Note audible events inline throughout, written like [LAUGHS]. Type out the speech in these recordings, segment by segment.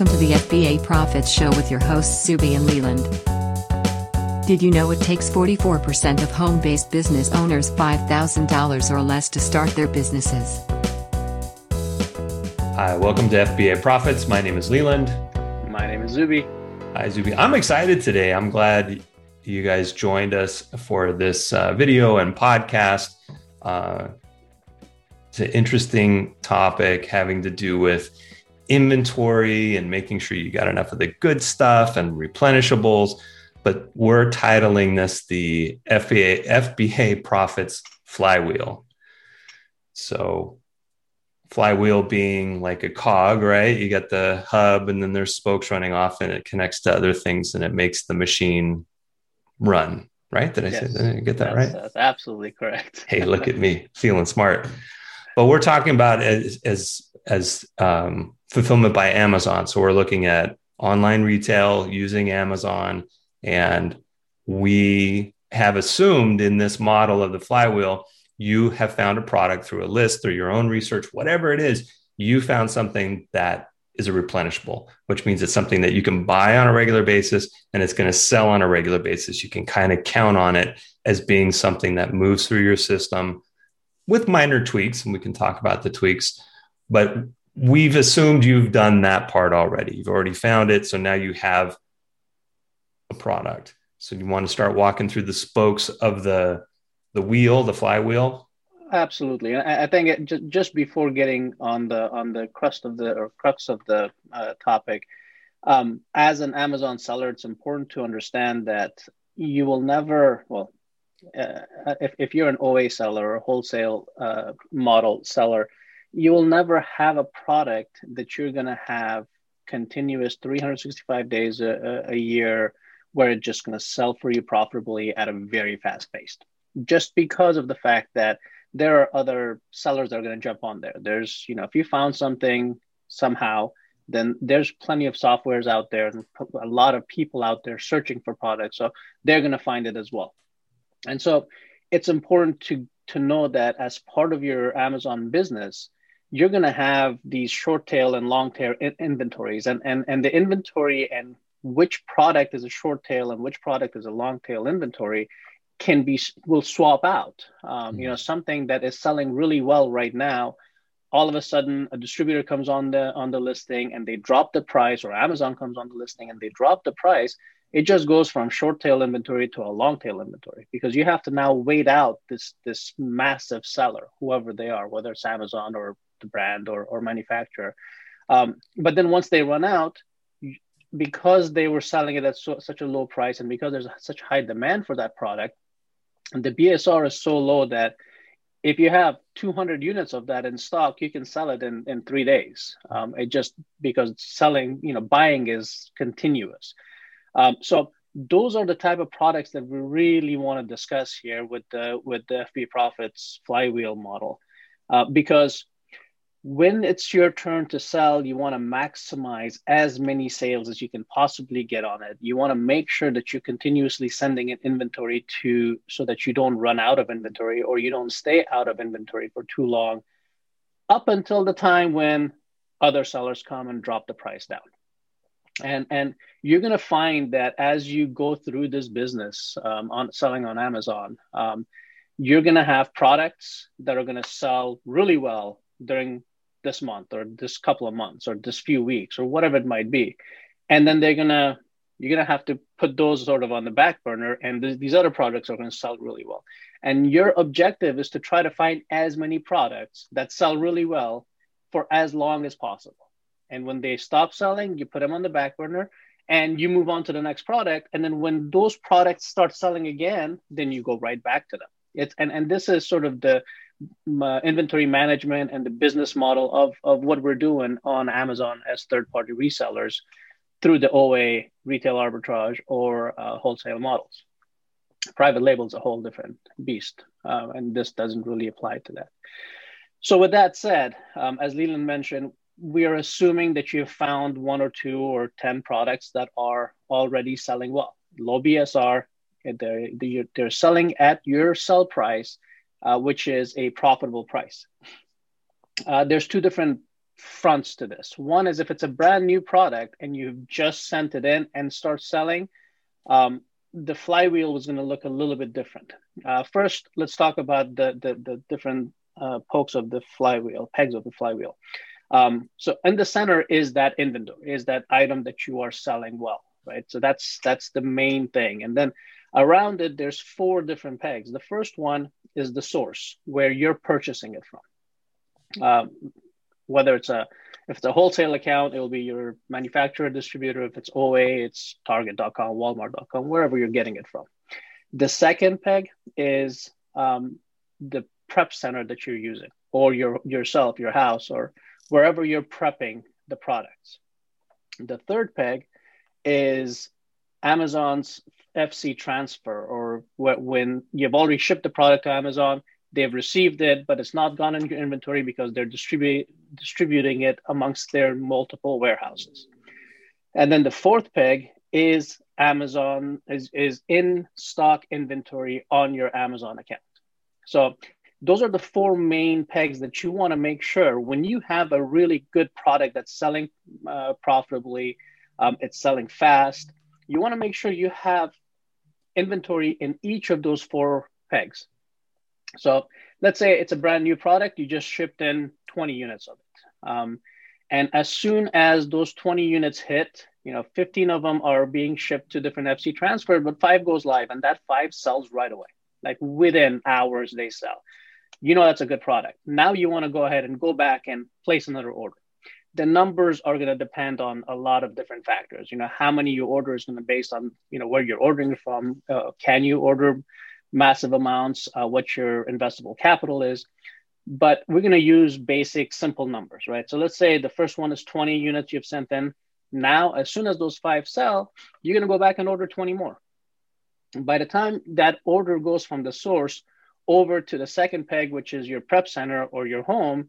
Welcome to the FBA Profits Show with your hosts Zuby and Leland. Did you know it takes 44% of home based business owners $5,000 or less to start their businesses? Hi, welcome to FBA Profits. My name is Leland. My name is Zuby. Hi, Zuby. I'm excited today. I'm glad you guys joined us for this uh, video and podcast. Uh, it's an interesting topic having to do with inventory and making sure you got enough of the good stuff and replenishables. But we're titling this the FBA, FBA Profits Flywheel. So, flywheel being like a cog, right? You got the hub and then there's spokes running off and it connects to other things and it makes the machine run, right? Did I yes. say, did I get that that's, right? That's absolutely correct. hey, look at [LAUGHS] me feeling smart. But we're talking about as, as, as um, fulfillment by Amazon. So we're looking at online retail using Amazon. And we have assumed in this model of the flywheel, you have found a product through a list, through your own research, whatever it is, you found something that is a replenishable, which means it's something that you can buy on a regular basis and it's going to sell on a regular basis. You can kind of count on it as being something that moves through your system with minor tweaks. And we can talk about the tweaks, but we've assumed you've done that part already. You've already found it. So now you have a product. So you want to start walking through the spokes of the the wheel, the flywheel. Absolutely, I, I think it, just, just before getting on the on the crust of the or crux of the uh, topic, um, as an Amazon seller, it's important to understand that you will never well. Uh, if, if you're an OA seller or a wholesale uh, model seller, you will never have a product that you're going to have continuous 365 days a, a year where it's just going to sell for you profitably at a very fast pace. Just because of the fact that there are other sellers that are going to jump on there. There's you know if you found something somehow then there's plenty of softwares out there and a lot of people out there searching for products so they're going to find it as well. And so it's important to to know that as part of your amazon business you're going to have these short tail and long tail in- inventories. And, and and the inventory and which product is a short tail and which product is a long tail inventory can be will swap out. Um, mm you know something that is selling really well right now all of a sudden a distributor comes on the on the listing and they drop the price or amazon comes on the listing and they drop the price it just goes from short tail inventory to a long tail inventory because you have to now wait out this this massive seller whoever they are whether it's amazon or the brand or, or manufacturer. Um, but then once they run out, because they were selling it at so, such a low price and because there's such high demand for that product, the BSR is so low that if you have 200 units of that in stock, you can sell it in, in three days. Um, it just because selling, you know, buying is continuous. Um, so those are the type of products that we really want to discuss here with the with the FB Profits flywheel model, uh, because when it's your turn to sell, you want to maximize as many sales as you can possibly get on it. You want to make sure that you're continuously sending in inventory to so that you don't run out of inventory or you don't stay out of inventory for too long up until the time when other sellers come and drop the price down. And, and you're going to find that as you go through this business um, on selling on Amazon, um, you're going to have products that are going to sell really well during this month or this couple of months or this few weeks or whatever it might be. And then they're gonna you're gonna have to put those sort of on the back burner and th- these other products are to sell really well. And your objective is to try to find as many products that sell really well for as long as possible. And when they stop selling you put them on the back burner and you move on to the next product. And then when those products start selling again then you go right back to them. It's and, and this is sort of the inventory management and the business model of, of what we're doing on Amazon as third party resellers through the OA retail arbitrage or uh, wholesale models. Private label is a whole different beast, uh, and this doesn't really apply to that. So, with that said, um, as Leland mentioned, we are assuming that you have found one or two or 10 products that are already selling well. Low BSR, they're, they're selling at your sell price uh, which is a profitable price. Uh, there's two different fronts to this. One is if it's a brand new product and you've just sent it in and start selling, um, the flywheel was going to look a little bit different. Uh, first, let's talk about the the, the different uh, pokes of the flywheel, pegs of the flywheel. Um, so in the center is that inventory, is that item that you are selling well, right? So that's that's the main thing, and then around it there's four different pegs. The first one is the source where you're purchasing it from. Um, whether it's a if it's a wholesale account, it will be your manufacturer distributor. If it's OA, it's Target.com, Walmart.com, wherever you're getting it from. The second peg is um, the prep center that you're using, or your yourself, your house, or wherever you're prepping the products. The third peg is Amazon's FC transfer, or when you've already shipped the product to Amazon, they've received it, but it's not gone in your inventory because they're distribu- distributing it amongst their multiple warehouses. And then the fourth peg is Amazon is, is in stock inventory on your Amazon account. So those are the four main pegs that you want to make sure when you have a really good product that's selling uh, profitably, um, it's selling fast. You want to make sure you have inventory in each of those four pegs. So let's say it's a brand new product, you just shipped in 20 units of it. Um, and as soon as those 20 units hit, you know, 15 of them are being shipped to different FC transfer, but five goes live and that five sells right away. Like within hours, they sell. You know, that's a good product. Now you want to go ahead and go back and place another order. The numbers are going to depend on a lot of different factors. You know, how many you order is going to be based on, you know, where you're ordering from. Uh, can you order massive amounts, uh, what your investable capital is. But we're going to use basic, simple numbers, right? So let's say the first one is 20 units you've sent in. Now, as soon as those five sell, you're going to go back and order 20 more. By the time that order goes from the source over to the second peg, which is your prep center or your home,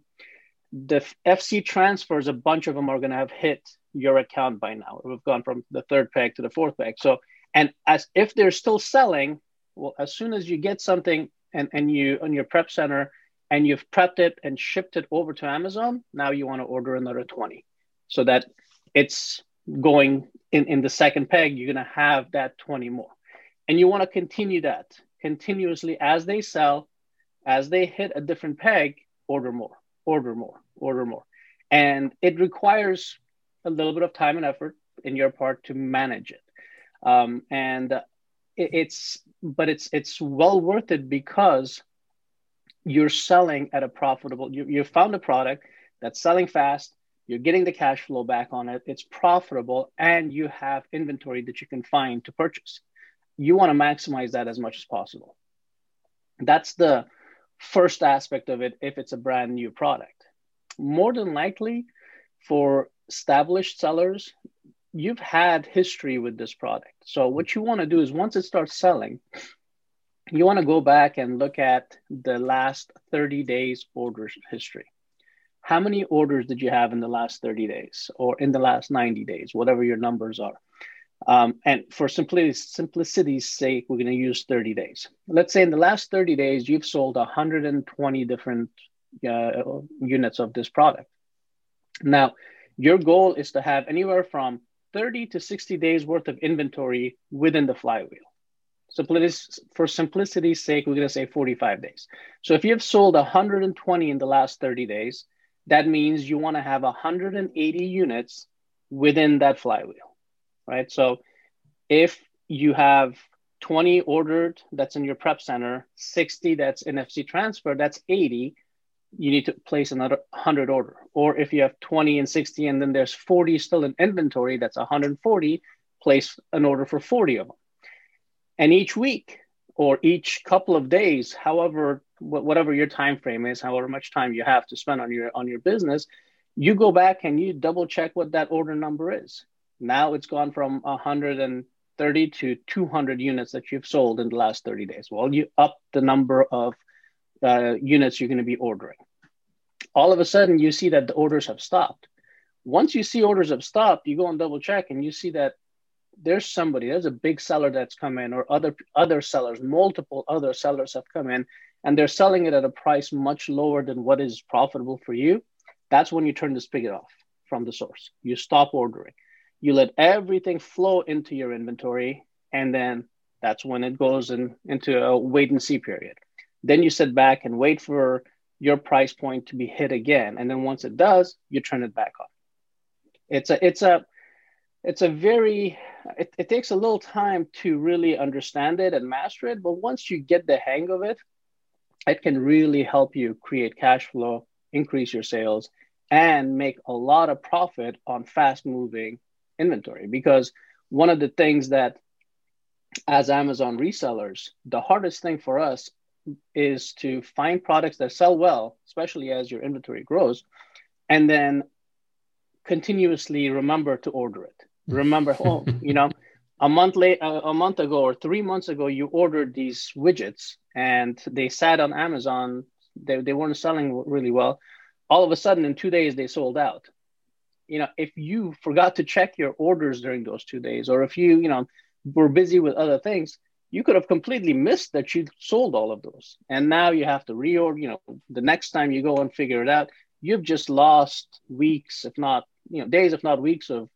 the FC transfers, a bunch of them are going to have hit your account by now. We've gone from the third peg to the fourth peg. So, and as if they're still selling, well, as soon as you get something and, and you on your prep center and you've prepped it and shipped it over to Amazon, now you want to order another 20 so that it's going in, in the second peg, you're going to have that 20 more. And you want to continue that continuously as they sell, as they hit a different peg, order more, order more, order more. And it requires a little bit of time and effort in your part to manage it. Um, and it's but it's it's well worth it because you're selling at a profitable you, you found a product that's selling fast you're getting the cash flow back on it it's profitable and you have inventory that you can find to purchase you want to maximize that as much as possible that's the first aspect of it if it's a brand new product more than likely for established sellers you've had history with this product. So what you want to do is once it starts selling, you want to go back and look at the last 30 days orders history. How many orders did you have in the last 30 days or in the last 90 days, whatever your numbers are? Um, and for simplicity, simplicity's sake, we're going to use 30 days. Let's say in the last 30 days, you've sold 120 different uh, units of this product. Now, your goal is to have anywhere from 30 to 60 days worth of inventory within the flywheel. So for simplicity's sake, we're going to say 45 days. So if you've sold 120 in the last 30 days, that means you want to have 180 units within that flywheel, right? So if you have 20 ordered that's in your prep center, 60 that's in FC transfer, that's 80 you need to place another 100 order. Or if you have 20 and 60 and then there's 40 still in inventory, that's 140, place an order for 40 of them. And each week or each couple of days, however whatever your time frame is, however much time you have to spend on your on your business, you go back and you double check what that order number is. Now it's gone from 130 to 200 units that you've sold in the last 30 days. Well, you up the number of uh, units you're going to be ordering. All of a sudden, you see that the orders have stopped. Once you see orders have stopped, you go and double check, and you see that there's somebody, there's a big seller that's come in, or other other sellers, multiple other sellers have come in, and they're selling it at a price much lower than what is profitable for you. that's when you turn the spigot off from the source. You stop ordering. You let everything flow into your inventory, and then that's when it goes in, into a wait and see period. Then you sit back and wait for your price point to be hit again, and then once it does, you turn it back on. It's a it's a it's a very it, it takes a little time to really understand it and master it, but once you get the hang of it, it can really help you create cash flow, increase your sales, and make a lot of profit on fast moving inventory. Because one of the things that, as Amazon resellers, the hardest thing for us is to find products that sell well, especially as your inventory grows, and then continuously remember to order it. Remember, oh, [LAUGHS] you know, a month late, uh, a month ago or three months ago, you ordered these widgets and they sat on Amazon. They, they weren't selling really well all of a sudden in two days they sold out you know if you forgot to check your orders during those two days or if you you know were busy with other things you could have completely missed that you sold all of those. And now you have to reorder you know the next time you go and figure it out you've just lost weeks if not you know days if not weeks of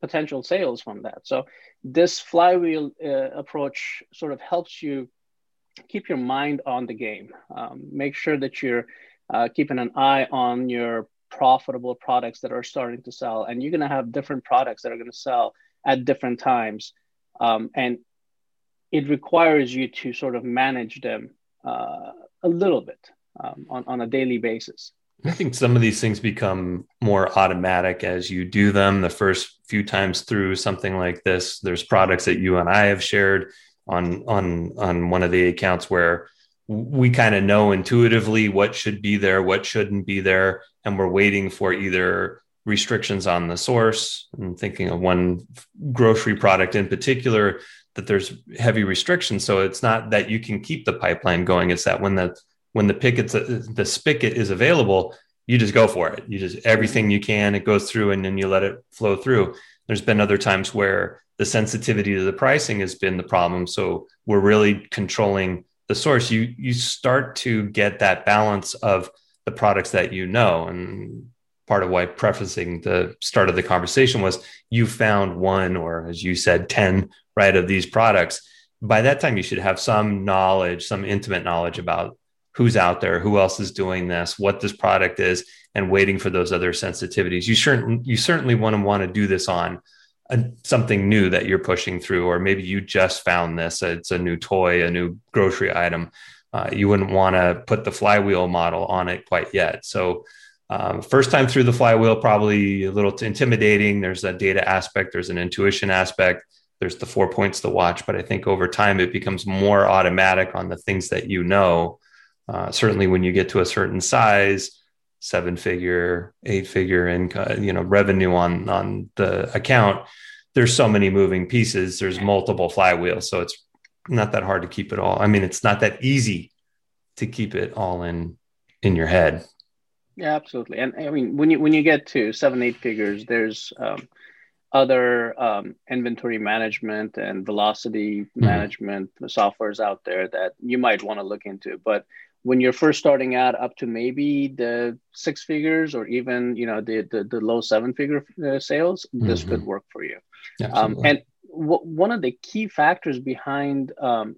potential sales from that. So this flywheel uh, approach sort of helps you keep your mind on the game. Um, make sure that you're uh, keeping an eye on your profitable products that are starting to sell and you're going to have different products that are going to sell at different times. Um, and it requires you to sort of manage them uh, a little bit um, on, on a daily basis. I think some of these things become more automatic as you do them. The first few times through something like this there's products that you and i have shared on on on one of the accounts where we kind of know intuitively what should be there, what shouldn't be there, and we're waiting for either restrictions on the source. I'm thinking of one grocery product in particular that there's heavy restrictions. So it's not that you can keep the pipeline going; it's that when the when the pickets the spigot is available, you just go for it. You just everything you can, it goes through, and then you let it flow through. There's been other times where the sensitivity to the pricing has been the problem. So we're really controlling the source, you you start to get that balance of the products that you know. And part of why prefacing the start of the conversation was you found one or as you said 10 right of these products by that time you should have some knowledge some intimate knowledge about who's out there who else is doing this what this product is and waiting for those other sensitivities you certainly you certainly want to want to do this on a, something new that you're pushing through, or maybe you just found this. It's a new toy, a new grocery item. Uh, you wouldn't want to put the flywheel model on it quite yet. So, um, first time through the flywheel, probably a little intimidating. There's a data aspect, there's an intuition aspect, there's the four points to watch. But I think over time, it becomes more automatic on the things that you know. Uh, certainly, when you get to a certain size, seven figure, eight figure income, you know, revenue on on the account, there's so many moving pieces. There's multiple flywheels, so it's not that hard to keep it all. I mean, it's not that easy to keep it all in in your head. Yeah, absolutely. And I mean, when you when you get to seven, eight figures, there's um, other um, inventory management and velocity mm-hmm. management softwares out there that you might want to look into. But when you're first starting out up to maybe the six figures or even you know the the, the low seven figure uh, sales mm-hmm. this could work for you. Um, and w- one of the key factors behind um,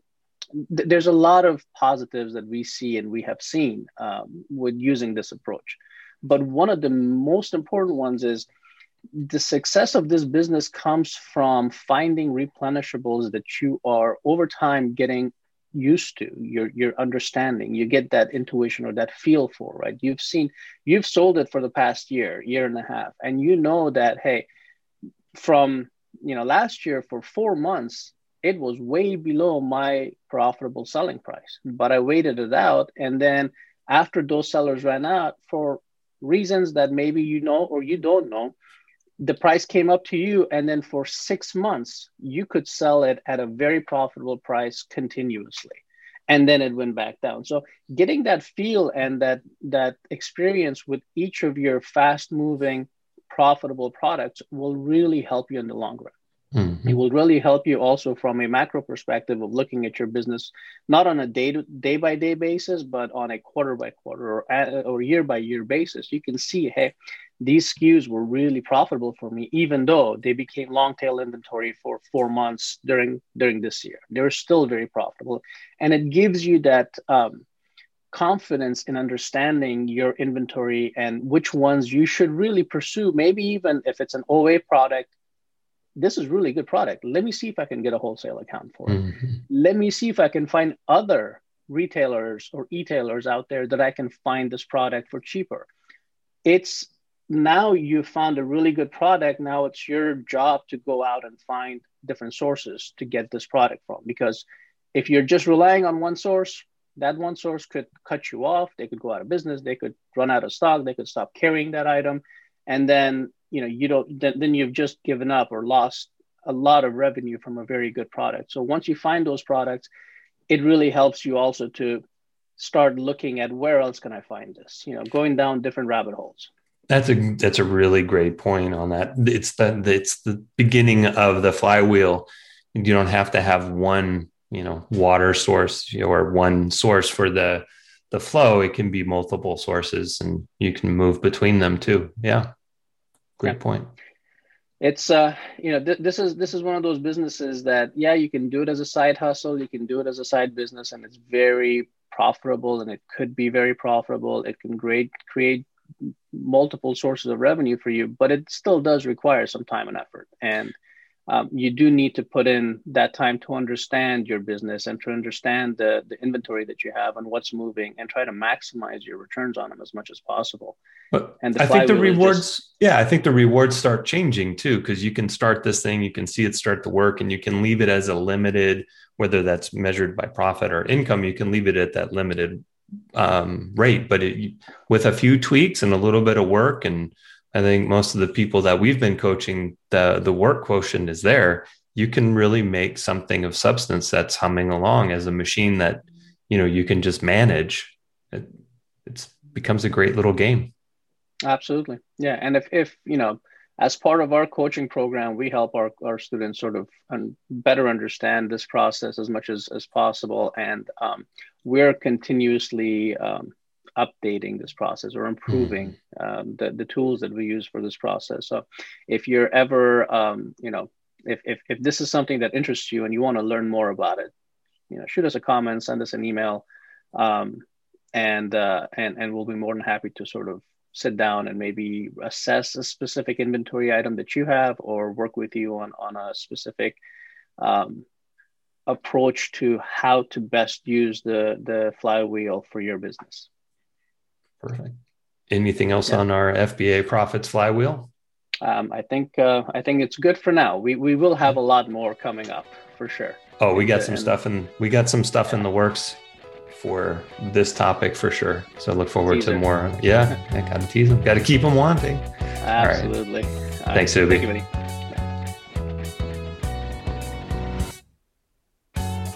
th- there's a lot of positives that we see and we have seen um, with using this approach. But one of the most important ones is the success of this business comes from finding replenishables that you are over time getting used to your your understanding you get that intuition or that feel for right? You've seen you've sold it for the past year year and a half and you know that hey from you know last year for 4 months it was way below my profitable selling price. But i waited it out and then after those sellers ran out for reasons that maybe you know or you don't know the price came up to you and then for six months you could sell it at a very profitable price continuously and then it went back down so getting that feel and that that experience with each of your fast moving profitable products will really help you in the long run Mm-hmm. It will really help you also from a macro perspective of looking at your business, not on a day to day by day basis, but on a quarter by quarter or, or year by year basis. You can see, hey, these SKUs were really profitable for me, even though they became long tail inventory for four months during during this year. They're still very profitable, and it gives you that um, confidence in understanding your inventory and which ones you should really pursue. Maybe even if it's an OA product, this is really good product. Let me see if I can get a wholesale account for it. Mm-hmm. Let me see if I can find other retailers or e-tailers out there that I can find this product for cheaper. It's now you found a really good product. Now it's your job to go out and find different sources to get this product from. Because if you're just relying on one source, that one source could cut you off. They could go out of business. They could run out of stock. They could stop carrying that item. And then, you know, you don't, then, you've just given up or lost a lot of revenue from a very good product. So once you find those products, it really helps you also to start looking at where else can I find this, you know, going down different rabbit holes. That's a that's a really great point on that. It's the it's the beginning of the flywheel. You don't have to have one, you know, water source or one source for the the flow. It can be multiple sources, and you can move between them too. Yeah, great yeah. point. It's uh, you know, th- this is this is one of those businesses that yeah, you can do it as a side hustle, you can do it as a side business, and it's very profitable, and it could be very profitable. It can great create multiple sources of revenue for you, but it still does require some time and effort. And um, you do need to put in that time to understand your business and to understand the, the inventory that you have and what's moving and try to maximize your returns on them as much as possible. But and I think the rewards, just, yeah, I think the rewards start changing too, because you can start this thing, you can see it start to work, and you can leave it as a limited, whether that's measured by profit or income, you can leave it at that limited um, rate, but it, with a few tweaks and a little bit of work, and I think most of the people that we've been coaching, the the work quotient is there. You can really make something of substance that's humming along as a machine that you know you can just manage. It it's, becomes a great little game. Absolutely, yeah. And if if you know as part of our coaching program, we help our, our students sort of un- better understand this process as much as, as possible. And um, we're continuously um, updating this process or improving mm. um, the, the tools that we use for this process. So if you're ever, um, you know, if, if, if this is something that interests you and you want to learn more about it, you know, shoot us a comment, send us an email, um, and, uh, and, and we'll be more than happy to sort of sit down and maybe assess a specific inventory item that you have or work with you on, on a specific um, approach to how to best use the, the flywheel for your business. Perfect. Anything else yeah. on our FBA profits flywheel? Um, I think uh, I think it's good for now. We we will have a lot more coming up for sure. Oh, we got some and, stuff and we got some stuff yeah. in the works for this topic for sure. So look forward Teaser. to more. Yeah, [LAUGHS] I got to tease them. Got to keep them wanting. Absolutely. Thanks, Zuby.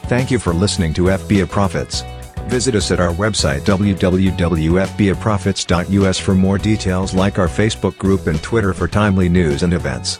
Thank you for listening to FBA Profits. Visit us at our website www.fbaprofits.us for more details like our Facebook group and Twitter for timely news and events.